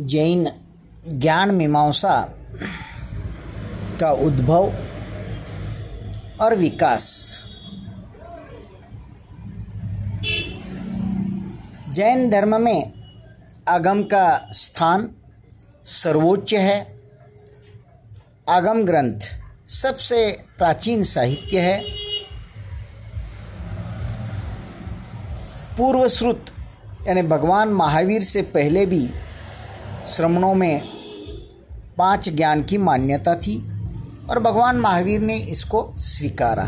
जैन ज्ञान मीमांसा का उद्भव और विकास। जैन धर्म में आगम का स्थान सर्वोच्च है। आगम ग्रंथ सबसे प्राचीन साहित्य है। पूर्वश्रुत यानी भगवान महावीर से पहले भी श्रमणों में पाँच ज्ञान की मान्यता थी और भगवान महावीर ने इसको स्वीकारा।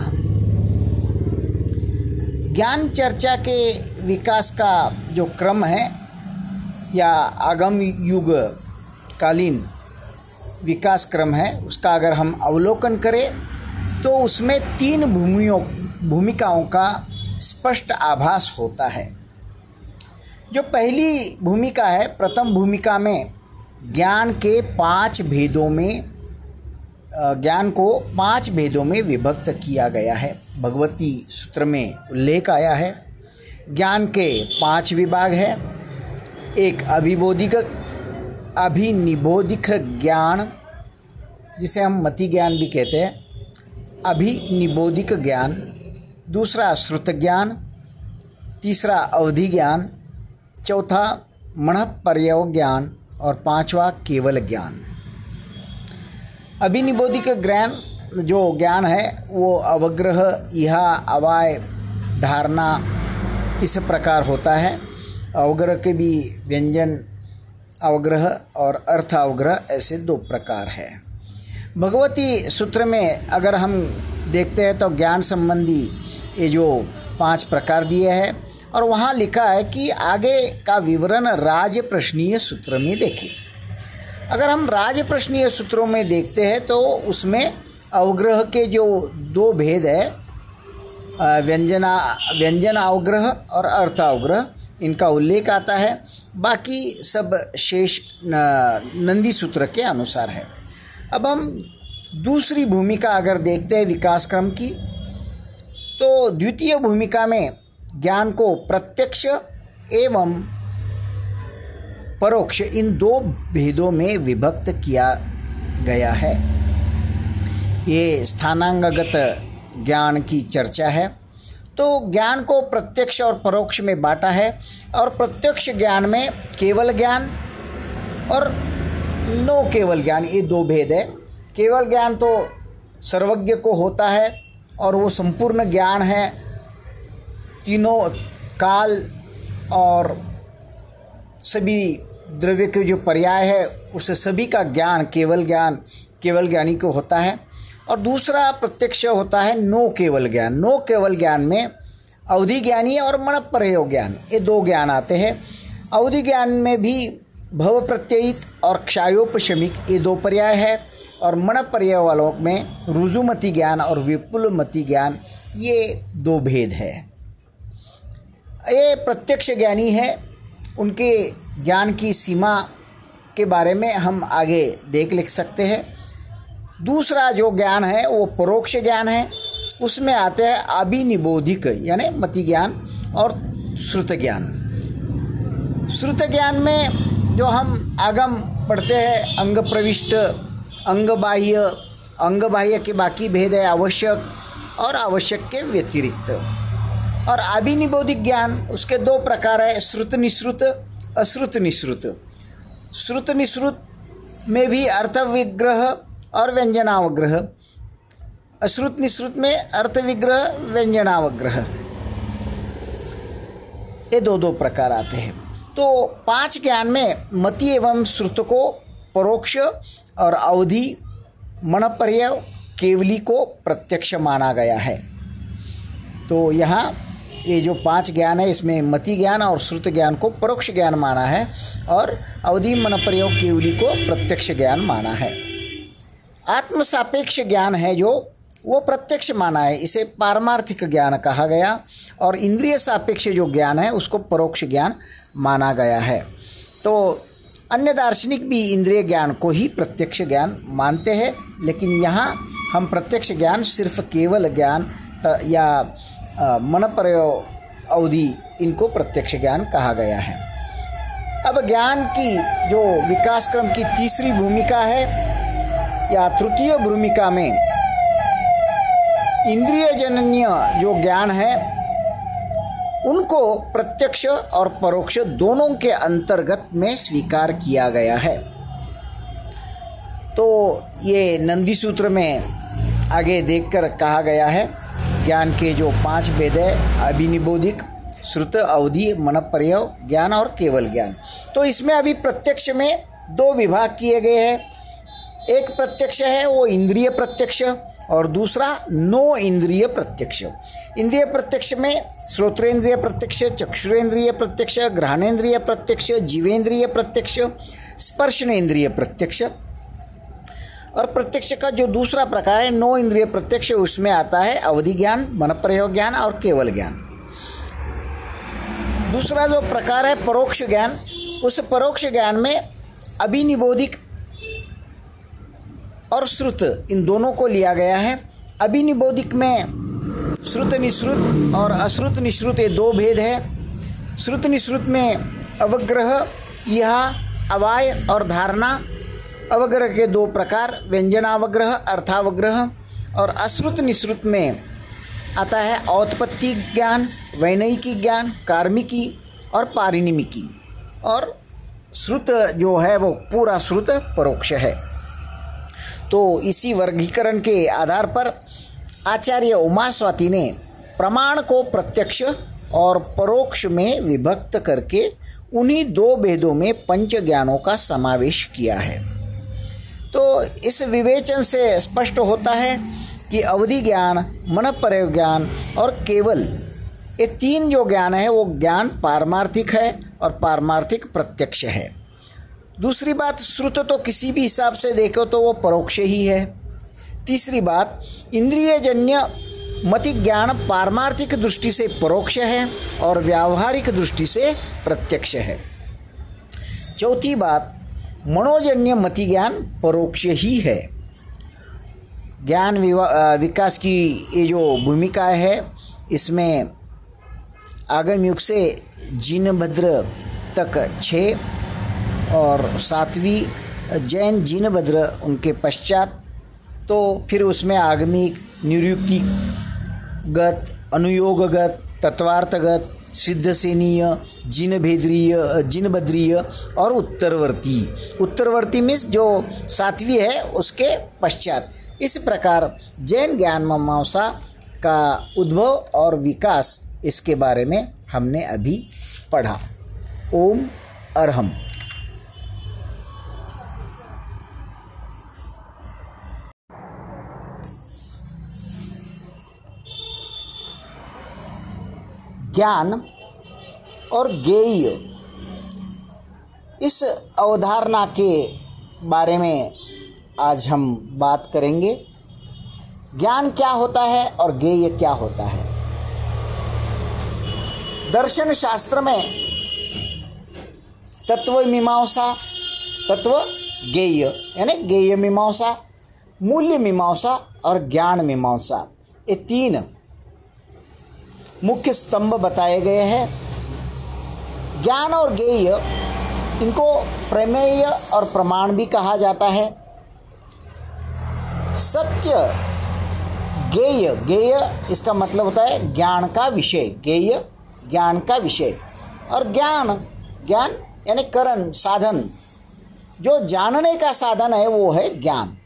ज्ञान चर्चा के विकास का जो क्रम है या आगम युग कालीन विकास क्रम है, उसका अगर हम अवलोकन करें तो उसमें तीन भूमियों, भूमिकाओं का स्पष्ट आभास होता है। जो पहली भूमिका है, प्रथम भूमिका में ज्ञान के पाँच भेदों में ज्ञान को पाँच भेदों में विभक्त किया गया है। भगवती सूत्र में उल्लेख आया है। ज्ञान के पाँच विभाग है। एक अभिबोधिक, अभिनिबोधिक ज्ञान, जिसे हम मति ज्ञान भी कहते हैं। अभिनिबोधिक ज्ञान, दूसरा श्रुत ज्ञान, तीसरा अवधि ज्ञान चौथा मण पर्यव ज्ञान और पांचवा, केवल ज्ञान। अभिनिबोधिक ज्ञान जो ज्ञान है, वो अवग्रह यह अवाय, धारणा, इस प्रकार होता है। अवग्रह के भी व्यंजन, अवग्रह और अर्थ अवग्रह, ऐसे दो प्रकार है। भगवती सूत्र में अगर हम देखते हैं तो ज्ञान संबंधी ये जो पाँच प्रकार दिए हैं और वहाँ लिखा है कि आगे का विवरण राज प्रश्नीय सूत्र में देखें। अगर हम राज प्रश्नीय सूत्रों में देखते हैं तो उसमें अवग्रह के जो दो भेद है व्यंजना, व्यंजन अवग्रह और अर्थ अवग्रह, इनका उल्लेख आता है। बाकी सब शेष नंदी सूत्र के अनुसार है। अब हम दूसरी भूमिका अगर देखते हैं विकास क्रम की तो द्वितीय भूमिका में ज्ञान को प्रत्यक्ष एवं परोक्ष इन दो भेदों में विभक्त किया गया है। ये स्थानांगत ज्ञान की चर्चा है। तो ज्ञान को प्रत्यक्ष और परोक्ष में बांटा है और प्रत्यक्ष ज्ञान में केवल ज्ञान और नो केवल ज्ञान, ये दो भेद है। केवल ज्ञान तो सर्वज्ञ को होता है और वो संपूर्ण ज्ञान है तीनों काल और सभी द्रव्य के जो पर्याय है उस सभी का ज्ञान, केवल ज्ञान, केवल ज्ञानी को होता है। और दूसरा प्रत्यक्ष होता है नो केवल ज्ञान। नो केवल ज्ञान में अवधि ज्ञानी और मन प्रयोग ज्ञान। ये दो ज्ञान आते हैं। अवधि ज्ञान में भी भव प्रत्ययित और क्षायोपशमिक ये दो पर्याय है। और मन पर्याय वालों में रुजुमति ज्ञान और विपुलमति ज्ञान, ये दो भेद है। ये प्रत्यक्ष ज्ञानी है। उनके ज्ञान की सीमा के बारे में हम आगे देख लिख सकते हैं। दूसरा जो ज्ञान है, वो परोक्ष ज्ञान है। उसमें आते हैं अभिनिबोधिक, यानी मति ज्ञान और श्रुत ज्ञान। श्रुत ज्ञान में जो हम आगम पढ़ते हैं, अंग प्रविष्ट, अंग बाह्य अंग बाह्य के बाकी भेद है आवश्यक और आवश्यक के व्यतिरिक्त। और अभिनिबोधिक ज्ञान, उसके दो प्रकार है, श्रुत निश्रुत, अश्रुत निश्रुत। श्रुत निश्रुत में भी अर्थ विग्रह और व्यंजनावग्रह। अश्रुत निश्रुत में अर्थ विग्रह व्यंजनावग्रह। ये दो दो प्रकार आते हैं। तो पाँच ज्ञान में मति एवं श्रुत को परोक्ष और अवधि मणपर्य केवली को प्रत्यक्ष माना गया है। तो यहाँ ये जो पाँच ज्ञान है, इसमें मति ज्ञान और श्रुत ज्ञान को परोक्ष ज्ञान माना है और अवधि मन प्रयोग केवली को प्रत्यक्ष ज्ञान माना है। आत्म सापेक्ष ज्ञान है जो, वो प्रत्यक्ष माना है, इसे पारमार्थिक ज्ञान कहा गया और इंद्रिय सापेक्ष जो ज्ञान है, उसको परोक्ष ज्ञान माना गया है। तो अन्य दार्शनिक भी इंद्रिय ज्ञान को ही प्रत्यक्ष ज्ञान मानते हैं, लेकिन यहाँ हम प्रत्यक्ष ज्ञान सिर्फ़ केवल ज्ञान, या मन प्रयोग अवधि इनको प्रत्यक्ष ज्ञान कहा गया है। अब ज्ञान की जो विकास क्रम की तीसरी भूमिका है, या तृतीय भूमिका में इंद्रिय जनन्य जो ज्ञान है, उनको प्रत्यक्ष और परोक्ष दोनों के अंतर्गत में स्वीकार किया गया है। तो ये नंदी सूत्र में आगे देखकर कहा गया है ज्ञान के जो पाँच वेद है, अभिनिबोधिक, श्रुत, अवधि मन पर्यव ज्ञान और केवल ज्ञान। तो इसमें अभी प्रत्यक्ष में दो विभाग किए गए हैं। एक प्रत्यक्ष है, वो इंद्रिय प्रत्यक्ष, और दूसरा नो इंद्रिय प्रत्यक्ष। इंद्रिय प्रत्यक्ष में श्रोत्रेंद्रिय प्रत्यक्ष, चक्षुरेंद्रिय प्रत्यक्ष ग्रहणेन्द्रिय प्रत्यक्ष, जीवेंद्रिय प्रत्यक्ष स्पर्शनेन्द्रिय प्रत्यक्ष और प्रत्यक्ष का जो दूसरा प्रकार है, नौ इंद्रिय प्रत्यक्ष, उसमें आता है अवधि ज्ञान मन प्रयोग ज्ञान और केवल ज्ञान। दूसरा जो प्रकार है, परोक्ष ज्ञान, उस परोक्ष ज्ञान में अभिनिबोधिक और श्रुत, इन दोनों को लिया गया है। अभिनिबोधिक में श्रुत निश्रुत और अश्रुत निश्रुत, ये दो भेद है। श्रुत निश्रुत में अवग्रह, यह अवाय और धारणा अवग्रह के दो प्रकार, व्यंजनावग्रह, अर्थावग्रह, और अश्रुत निश्रुत में आता है औत्पत्ति ज्ञान, वैनयिकी ज्ञान, कार्मिकी और पारिनिमिकी। और श्रुत जो है, वो पूरा श्रुत परोक्ष है। तो इसी वर्गीकरण के आधार पर आचार्य उमा स्वाति ने प्रमाण को प्रत्यक्ष और परोक्ष में विभक्त करके उन्हीं दो भेदों में पंच ज्ञानों का समावेश किया है। तो इस विवेचन से स्पष्ट होता है कि अवधि ज्ञान मन प्रयोग ज्ञान और केवल ये तीन जो ज्ञान है, वो ज्ञान पारमार्थिक है और पारमार्थिक प्रत्यक्ष है। दूसरी बात, श्रुत तो किसी भी हिसाब से देखो तो वो परोक्ष ही है। तीसरी बात इंद्रिय जन्य मति ज्ञान पारमार्थिक दृष्टि से परोक्ष है और व्यावहारिक दृष्टि से प्रत्यक्ष है। चौथी बात मनोजन्य मति ज्ञान परोक्ष ही है। ज्ञान विकास की ये जो भूमिका है, इसमें आगम युग से जिनभद्र तक छः और सातवीं जैन जिनभद्र उनके पश्चात तो फिर उसमें आगमिक निरुक्तिगत, अनुयोगगत, तत्वार्थगत सिद्धसेनीय जिन भेद्रीय जिन बद्रीय और उत्तरवर्ती। उत्तरवर्ती मीन्स जो सातवीं है, उसके पश्चात। इस प्रकार जैन ज्ञान मीमांसा का उद्भव और विकास इसके बारे में हमने अभी पढ़ा। ओम अरहम। ज्ञान और गेय इस अवधारणा के बारे में आज हम बात करेंगे। ज्ञान क्या होता है और गेय क्या होता है? दर्शन शास्त्र में तत्व मीमांसा, तत्व गेय यानी गेय मीमांसा, मूल्य मीमांसा और ज्ञान मीमांसा, ये तीन मुख्य स्तंभ बताए गए हैं। ज्ञान और गेय इनको प्रमेय और प्रमाण भी कहा जाता है। सत्य गेय गेय इसका मतलब होता है ज्ञान का विषय गेय ज्ञान का विषय। और ज्ञान ज्ञान यानी करण, साधन, जो जानने का साधन है, वो है ज्ञान।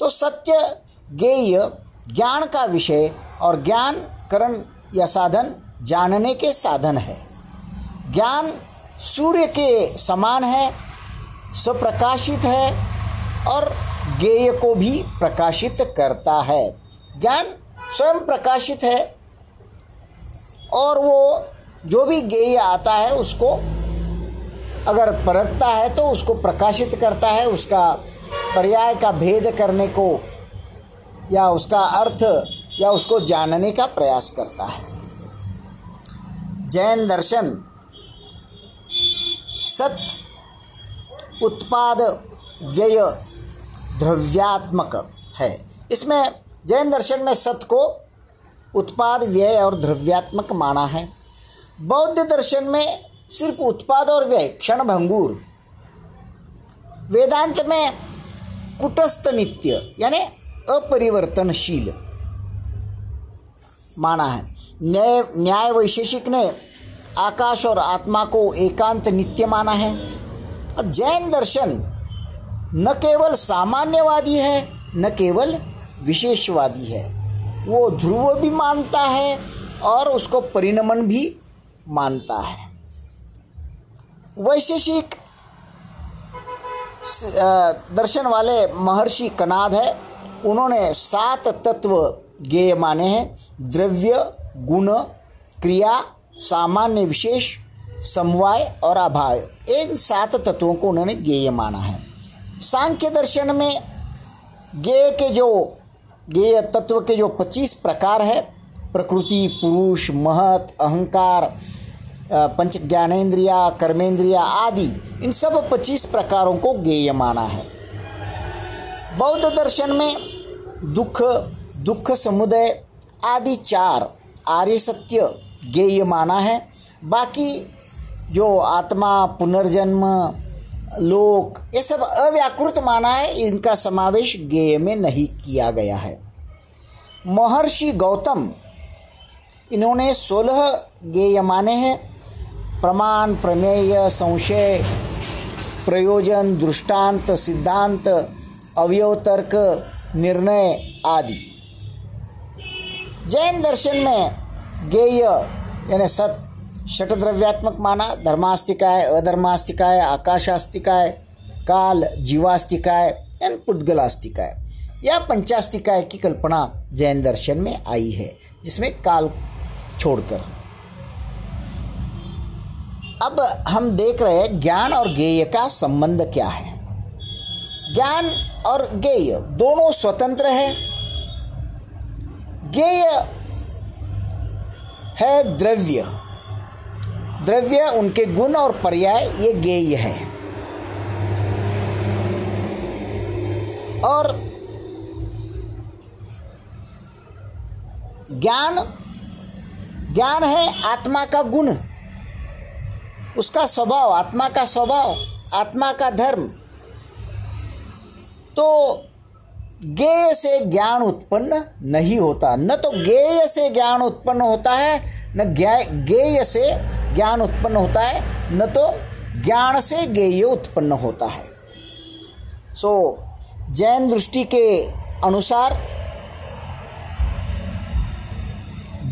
तो सत्य गेय ज्ञान का विषय और ज्ञान, करण या साधन जानने के साधन है। ज्ञान सूर्य के समान है, स्वप्रकाशित है और ज्ञेय को भी प्रकाशित करता है। ज्ञान स्वयं प्रकाशित है और वो जो भी ज्ञेय आता है उसको अगर परखता है तो उसको प्रकाशित करता है। उसका पर्याय का भेद करने को या उसका अर्थ या उसको जानने का प्रयास करता है। जैन दर्शन, सत उत्पाद व्यय द्रव्यात्मक है। इसमें जैन दर्शन में सत को उत्पाद व्यय और द्रव्यात्मक माना है। बौद्ध दर्शन में सिर्फ़ उत्पाद और व्यय, क्षण भंगूर। वेदांत में कुटस्थ नित्य, यानी अपरिवर्तनशील। माना है। न्याय न्याय वैशेषिक ने आकाश और आत्मा को एकांत नित्य माना है। और जैन दर्शन न केवल सामान्यवादी है, न केवल विशेषवादी है। वो ध्रुव भी मानता है और उसको परिणमन भी मानता है। वैशेषिक दर्शन वाले महर्षि कनाद है। उन्होंने सात तत्व गेय माने हैं। द्रव्य, गुण, क्रिया, सामान्य विशेष, समवाय और अभाव। इन सात तत्वों को उन्होंने गेय माना है। सांख्य दर्शन में गेय के जो, गेय तत्व के जो पच्चीस प्रकार है, प्रकृति, पुरुष, महत, अहंकार पंच ज्ञानेन्द्रिया कर्मेंद्रिया आदि, इन सब पच्चीस प्रकारों को गेय माना है। बौद्ध दर्शन में दुख दुख समुदय आदि चार आर्य सत्य गेय माना है। बाकी जो आत्मा, पुनर्जन्म, लोक, ये सब अव्याकृत माना है, इनका समावेश गेय में नहीं किया गया है। महर्षि गौतम, इन्होंने सोलह गेय माने हैं। प्रमाण, प्रमेय, संशय, प्रयोजन, दृष्टांत, सिद्धांत अवयव तर्क निर्णय आदि। जैन दर्शन में गेय, यानी सत षटद्रव्यात्मक माना धर्मास्तिकाय, अधर्मास्तिकाय, आकाशास्तिकाय, काल, जीवास्तिकाय एंड पुद्गलास्तिकाय। या पंचास्तिकाय की कल्पना जैन दर्शन में आई है, जिसमें काल छोड़कर। अब हम देख रहे हैं ज्ञान और गेय का संबंध क्या है। ज्ञान और गेय दोनों स्वतंत्र है गेय है द्रव्य द्रव्य उनके गुण और पर्याय ये गेय है और ज्ञान ज्ञान है आत्मा का गुण उसका स्वभाव आत्मा का स्वभाव आत्मा का धर्म तो गेय से ज्ञान उत्पन्न नहीं होता। न तो गेय से ज्ञान उत्पन्न होता है न गेय से ज्ञान उत्पन्न होता है न तो ज्ञान से गेय उत्पन्न होता है। सो so, जैन दृष्टि के अनुसार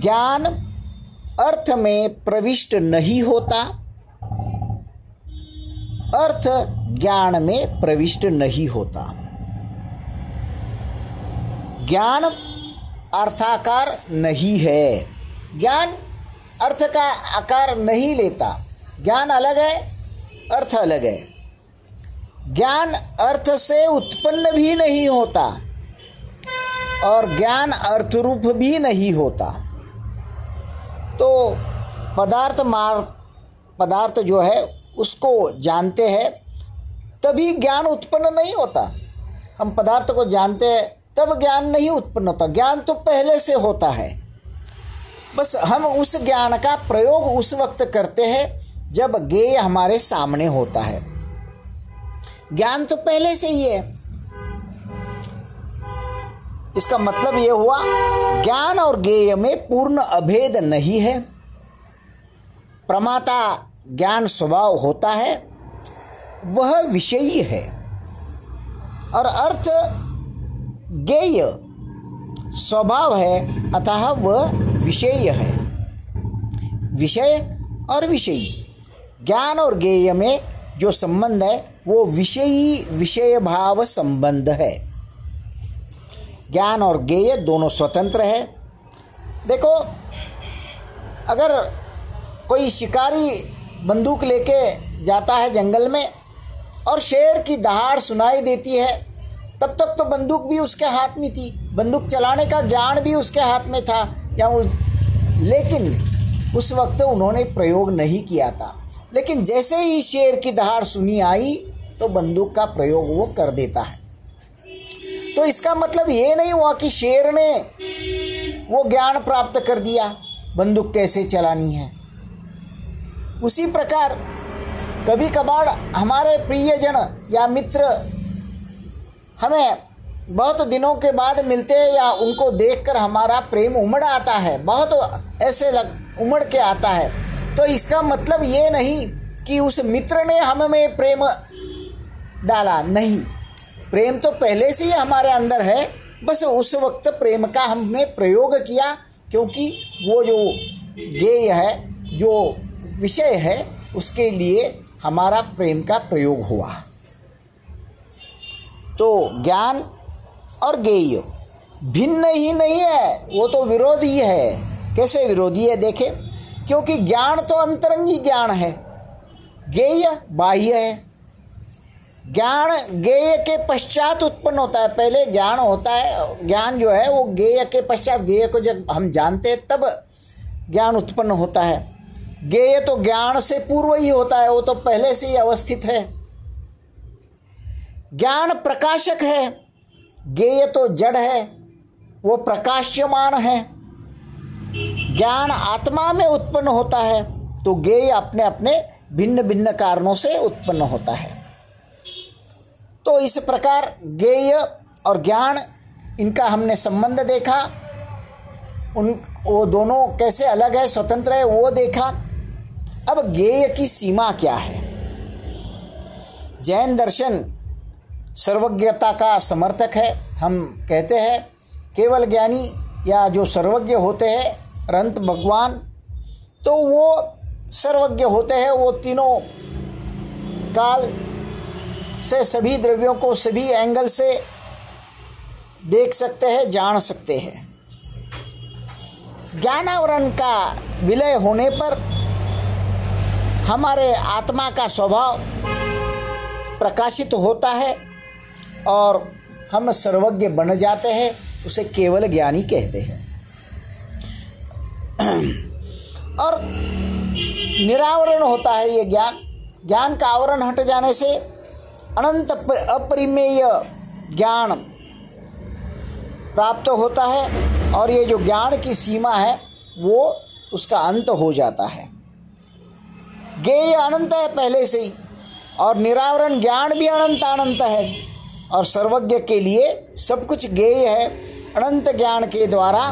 ज्ञान अर्थ में प्रविष्ट नहीं होता अर्थ ज्ञान में प्रविष्ट नहीं होता। ज्ञान अर्थाकार नहीं है। ज्ञान अर्थ का आकार नहीं लेता। ज्ञान अलग है, अर्थ अलग है। ज्ञान अर्थ से उत्पन्न भी नहीं होता और ज्ञान अर्थ रूप भी नहीं होता। तो पदार्थ मार, पदार्थ जो है, उसको जानते हैं, तभी ज्ञान उत्पन्न नहीं होता। हम पदार्थ को जानते हैं तब ज्ञान नहीं उत्पन्न होता। ज्ञान तो पहले से होता है। बस हम उस ज्ञान का प्रयोग उस वक्त करते हैं जब गेय हमारे सामने होता है। ज्ञान तो पहले से ही है। इसका मतलब यह हुआ, ज्ञान और गेय में पूर्ण अभेद नहीं है। प्रमाता ज्ञान स्वभाव होता है, वह विषयी है। और अर्थ गेय स्वभाव है, अतः वह विषय है। विषय और विषयी। ज्ञान और गेय में जो संबंध है, वो विषयी विषय भाव संबंध है। ज्ञान और गेय दोनों स्वतंत्र है। देखो, अगर कोई शिकारी बंदूक लेके जाता है जंगल में और शेर की दहाड़ सुनाई देती है तब तक तो बंदूक भी उसके हाथ में थी। बंदूक चलाने का ज्ञान भी उसके हाथ में था। या उस लेकिन उस वक्त उन्होंने प्रयोग नहीं किया था। लेकिन जैसे ही शेर की दहाड़ सुनी आई तो बंदूक का प्रयोग वो कर देता है। तो इसका मतलब ये नहीं हुआ कि शेर ने वो ज्ञान प्राप्त कर दिया, बंदूक कैसे चलानी है। उसी प्रकार कभी कभार हमारे प्रियजन या मित्र हमें बहुत दिनों के बाद मिलते हैं या उनको देखकर हमारा प्रेम उमड़ आता है, बहुत ऐसे लग, उमड़ के आता है। तो इसका मतलब ये नहीं कि उस मित्र ने हम में प्रेम डाला, नहीं। प्रेम तो पहले से ही हमारे अंदर है, बस उस वक्त प्रेम का हमने प्रयोग किया, क्योंकि वो जो गेय है, जो विषय है, उसके लिए हमारा प्रेम का प्रयोग हुआ। तो ज्ञान और गेय भिन्न ही नहीं है, वो तो विरोधी है। कैसे विरोधी है, देखे, क्योंकि ज्ञान तो अंतरंगी ज्ञान है। गेय बाह्य है। ज्ञान गेय के पश्चात उत्पन्न होता है। पहले ज्ञान होता है, ज्ञान जो है, वो गेय के पश्चात गेय को जब हम जानते हैं, तब ज्ञान उत्पन्न होता है। गेय तो ज्ञान से पूर्व ही होता है, वो तो पहले से ही अवस्थित है। ज्ञान प्रकाशक है गेय तो जड़ है, वो प्रकाश्यमान है। ज्ञान आत्मा में उत्पन्न होता है तो गेय अपने अपने भिन्न भिन्न कारणों से उत्पन्न होता है। तो इस प्रकार गेय और ज्ञान, इनका हमने संबंध देखा। उन, वो दोनों कैसे अलग है, स्वतंत्र है, वो देखा। अब गेय की सीमा क्या है? जैन दर्शन सर्वज्ञता का समर्थक है। हम कहते हैं, केवल ज्ञानी या जो सर्वज्ञ होते हैं रंत भगवान तो वो सर्वज्ञ होते हैं, वो तीनों काल से सभी द्रव्यों को सभी एंगल से देख सकते हैं, जान सकते हैं। ज्ञानावरण का विलय होने पर हमारे आत्मा का स्वभाव प्रकाशित होता है। और हम सर्वज्ञ बन जाते हैं, उसे केवल ज्ञानी कहते हैं। और निरावरण होता है ये ज्ञान। ज्ञान का आवरण हट जाने से अनंत अपरिमेय ज्ञान प्राप्त होता है और ये जो ज्ञान की सीमा है, वो उसका अंत हो जाता है। ज्ञेय अनंत है पहले से ही, और निरावरण ज्ञान भी अनंत अनंत है। और सर्वज्ञ के लिए सब कुछ गेय है। अनंत ज्ञान के द्वारा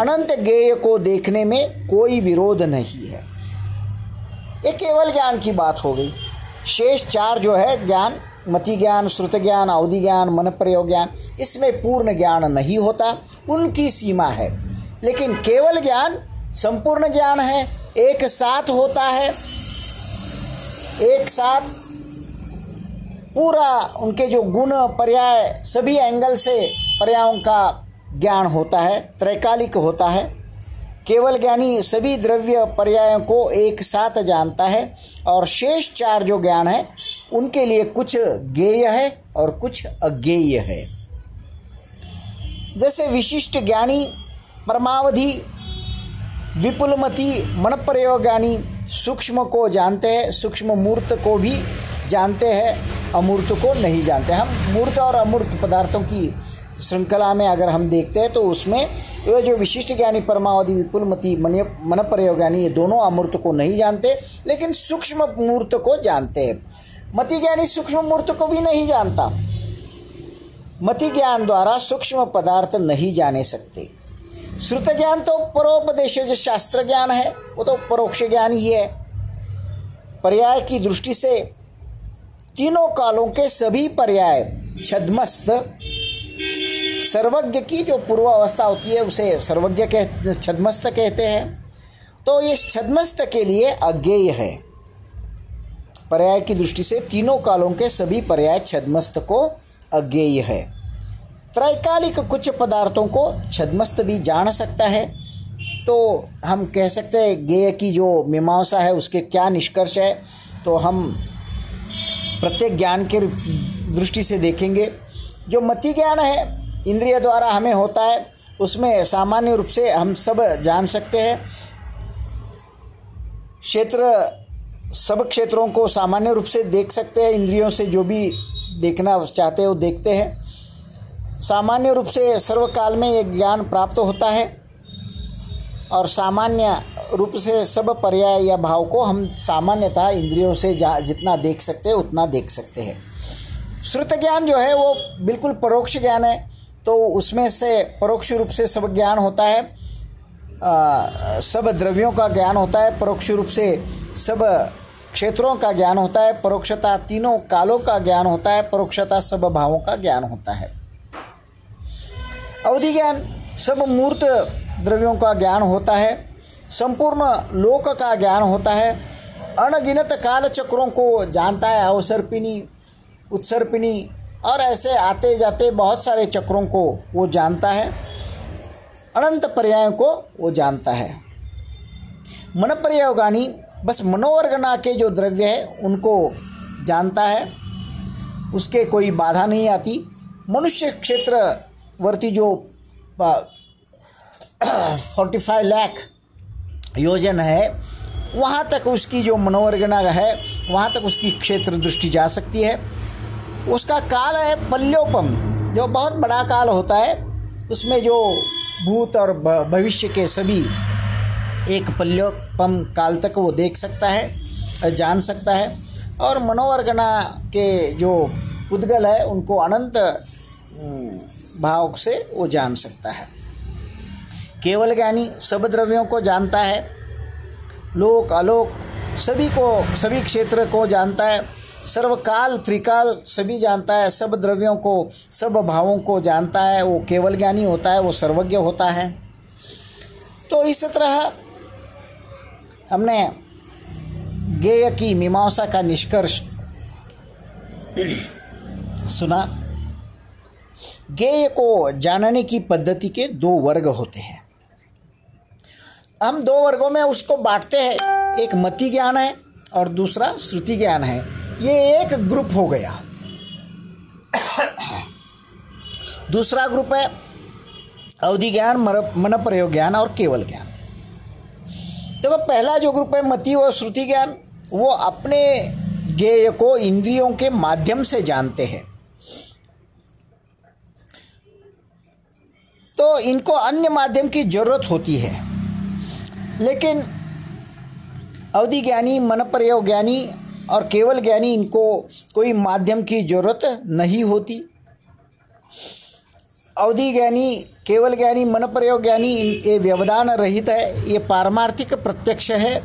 अनंत गेय को देखने में कोई विरोध नहीं है। ये केवल ज्ञान की बात हो गई। शेष चार जो है, ज्ञान, मति ज्ञान, श्रुत ज्ञान अवधि ज्ञान, मन प्रयोग ज्ञान, इसमें पूर्ण ज्ञान नहीं होता, उनकी सीमा है। लेकिन केवल ज्ञान, संपूर्ण ज्ञान है। एक साथ होता है। एक साथ पूरा उनके जो गुण, पर्याय, सभी एंगल से पर्यायों का ज्ञान होता है, त्रैकालिक होता है। केवल ज्ञानी सभी द्रव्य पर्यायों को एक साथ जानता है और शेष चार जो ज्ञान है, उनके लिए कुछ ज्ञेय है और कुछ अज्ञेय है। जैसे विशिष्ट ज्ञानी, परमावधि, विपुलमति मन प्रयोगानी सूक्ष्म को जानते हैं, सूक्ष्म मूर्त को भी जानते हैं, अमूर्त को नहीं जानते। हम मूर्त और अमूर्त पदार्थों की श्रृंखला में अगर हम देखते हैं तो उसमें ये जो विशिष्ट ज्ञानी परमावधि, विपुलमति मन मन प्रयोगानी ये दोनों अमूर्त को नहीं जानते, लेकिन सूक्ष्म मूर्त को जानते हैं। मति ज्ञानी सूक्ष्म मूर्त को भी नहीं जानता। मति ज्ञान द्वारा सूक्ष्म पदार्थ नहीं जाने सकते। श्रुत ज्ञान तो परोपदेश शास्त्र ज्ञान है, वो तो परोक्ष ज्ञान ही है। पर्याय की दृष्टि से तीनों कालों के सभी पर्याय, छदमस्त, सर्वज्ञ की जो पूर्वावस्था होती है, उसे सर्वज्ञ कह छदमस्त कहते हैं। तो ये छदमस्त के लिए अज्ञेय है। पर्याय की दृष्टि से तीनों कालों के सभी पर्याय छदमस्त को अज्ञेय है। त्रैकालिक कुछ पदार्थों को छदमस्त भी जान सकता है। तो हम कह सकते हैं गेय की जो मीमांसा है, उसके क्या निष्कर्ष है तो हम प्रत्येक ज्ञान के दृष्टि से देखेंगे। जो मति ज्ञान है, इंद्रिय द्वारा हमें होता है, उसमें सामान्य रूप से हम सब जान सकते हैं। क्षेत्र, सब क्षेत्रों को सामान्य रूप से देख सकते हैं, इंद्रियों से जो भी देखना चाहते हैं, वो देखते हैं। सामान्य रूप से सर्वकाल में ये ज्ञान प्राप्त होता है और सामान्य रूप से सब पर्याय या भाव को हम सामान्यतः इंद्रियों से जितना देख सकते हैं उतना देख सकते हैं। श्रुत ज्ञान जो है वो बिल्कुल परोक्ष ज्ञान है तो उसमें से परोक्ष रूप से सब ज्ञान होता है। आ, सब द्रव्यों का ज्ञान होता है परोक्ष रूप से सब क्षेत्रों का ज्ञान होता है परोक्षता तीनों कालों का ज्ञान होता है परोक्षता सब भावों का ज्ञान होता है। अवधि ज्ञान सब मूर्त द्रव्यों का ज्ञान होता है संपूर्ण लोक का ज्ञान होता है। अनगिनत काल चक्रों को जानता है अवसर्पिणी, उत्सर्पिणी और ऐसे आते जाते बहुत सारे चक्रों को वो जानता है। अनंत पर्यायों को वो जानता है। मन पर्यायोगानी, बस मनोवर्गना के जो द्रव्य है, उनको जानता है। उसके कोई बाधा नहीं आती। मनुष्य क्षेत्रवर्ती जो फोर्टी फाइव लैख योजन है, वहाँ तक उसकी जो मनोवर्गना है, वहाँ तक उसकी क्षेत्र दृष्टि जा सकती है। उसका काल है पल्योपम जो बहुत बड़ा काल होता है। उसमें जो भूत और भविष्य के सभी एक पल्योपम काल तक वो देख सकता है, जान सकता है। और मनोवर्गना के जो उद्गल है, उनको अनंत भाव से वो जान सकता है। केवल ज्ञानी सब द्रव्यों को जानता है, लोक, अलोक, सभी को, सभी क्षेत्र को जानता है, सर्वकाल, त्रिकाल सभी जानता है, सब द्रव्यों को, सब भावों को जानता है, वो केवल ज्ञानी होता है, वो सर्वज्ञ होता है। तो इस तरह हमने गेय की मीमांसा का निष्कर्ष सुना। गेय को जानने की पद्धति के दो वर्ग होते हैं। हम दो वर्गों में उसको बांटते हैं। एक मति ज्ञान है और दूसरा श्रुति ज्ञान है। ये एक ग्रुप हो गया। दूसरा ग्रुप है अवधि ज्ञान मन प्रयोग ज्ञान और केवल ज्ञान। देखो तो पहला जो ग्रुप है मति और श्रुति ज्ञान, वो अपने ज्ञेय को इंद्रियों के माध्यम से जानते हैं। तो इनको अन्य माध्यम की ज़रूरत होती है। लेकिन अवधि ज्ञानी मन प्रयोग ज्ञानी और केवल ज्ञानी, इनको कोई माध्यम की ज़रूरत नहीं होती। अवधि ज्ञानी, केवल ज्ञानी मन प्रयोग ज्ञानी ये व्यवधान रहित है, ये पारमार्थिक प्रत्यक्ष है।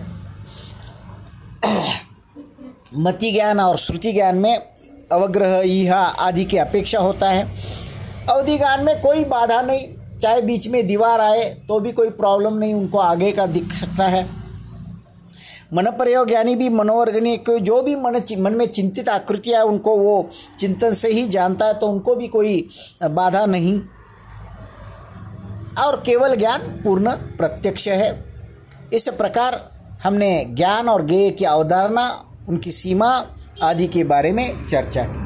मति ज्ञान और श्रुति ज्ञान में अवग्रह, ईहा आदि की अपेक्षा होता है। अवधि ज्ञान में कोई बाधा नहीं। चाहे बीच में दीवार आए तो भी कोई प्रॉब्लम नहीं उनको आगे का दिख सकता है। मन प्रयोग यानी भी मनोवर्गनी को जो भी मन मन में चिंतित आकृतियाँ उनको वो चिंतन से ही जानता है तो उनको भी कोई बाधा नहीं। और केवल ज्ञान पूर्ण प्रत्यक्ष है। इस प्रकार हमने ज्ञान और ज्ञेय की अवधारणा, उनकी सीमा आदि के बारे में चर्चा की।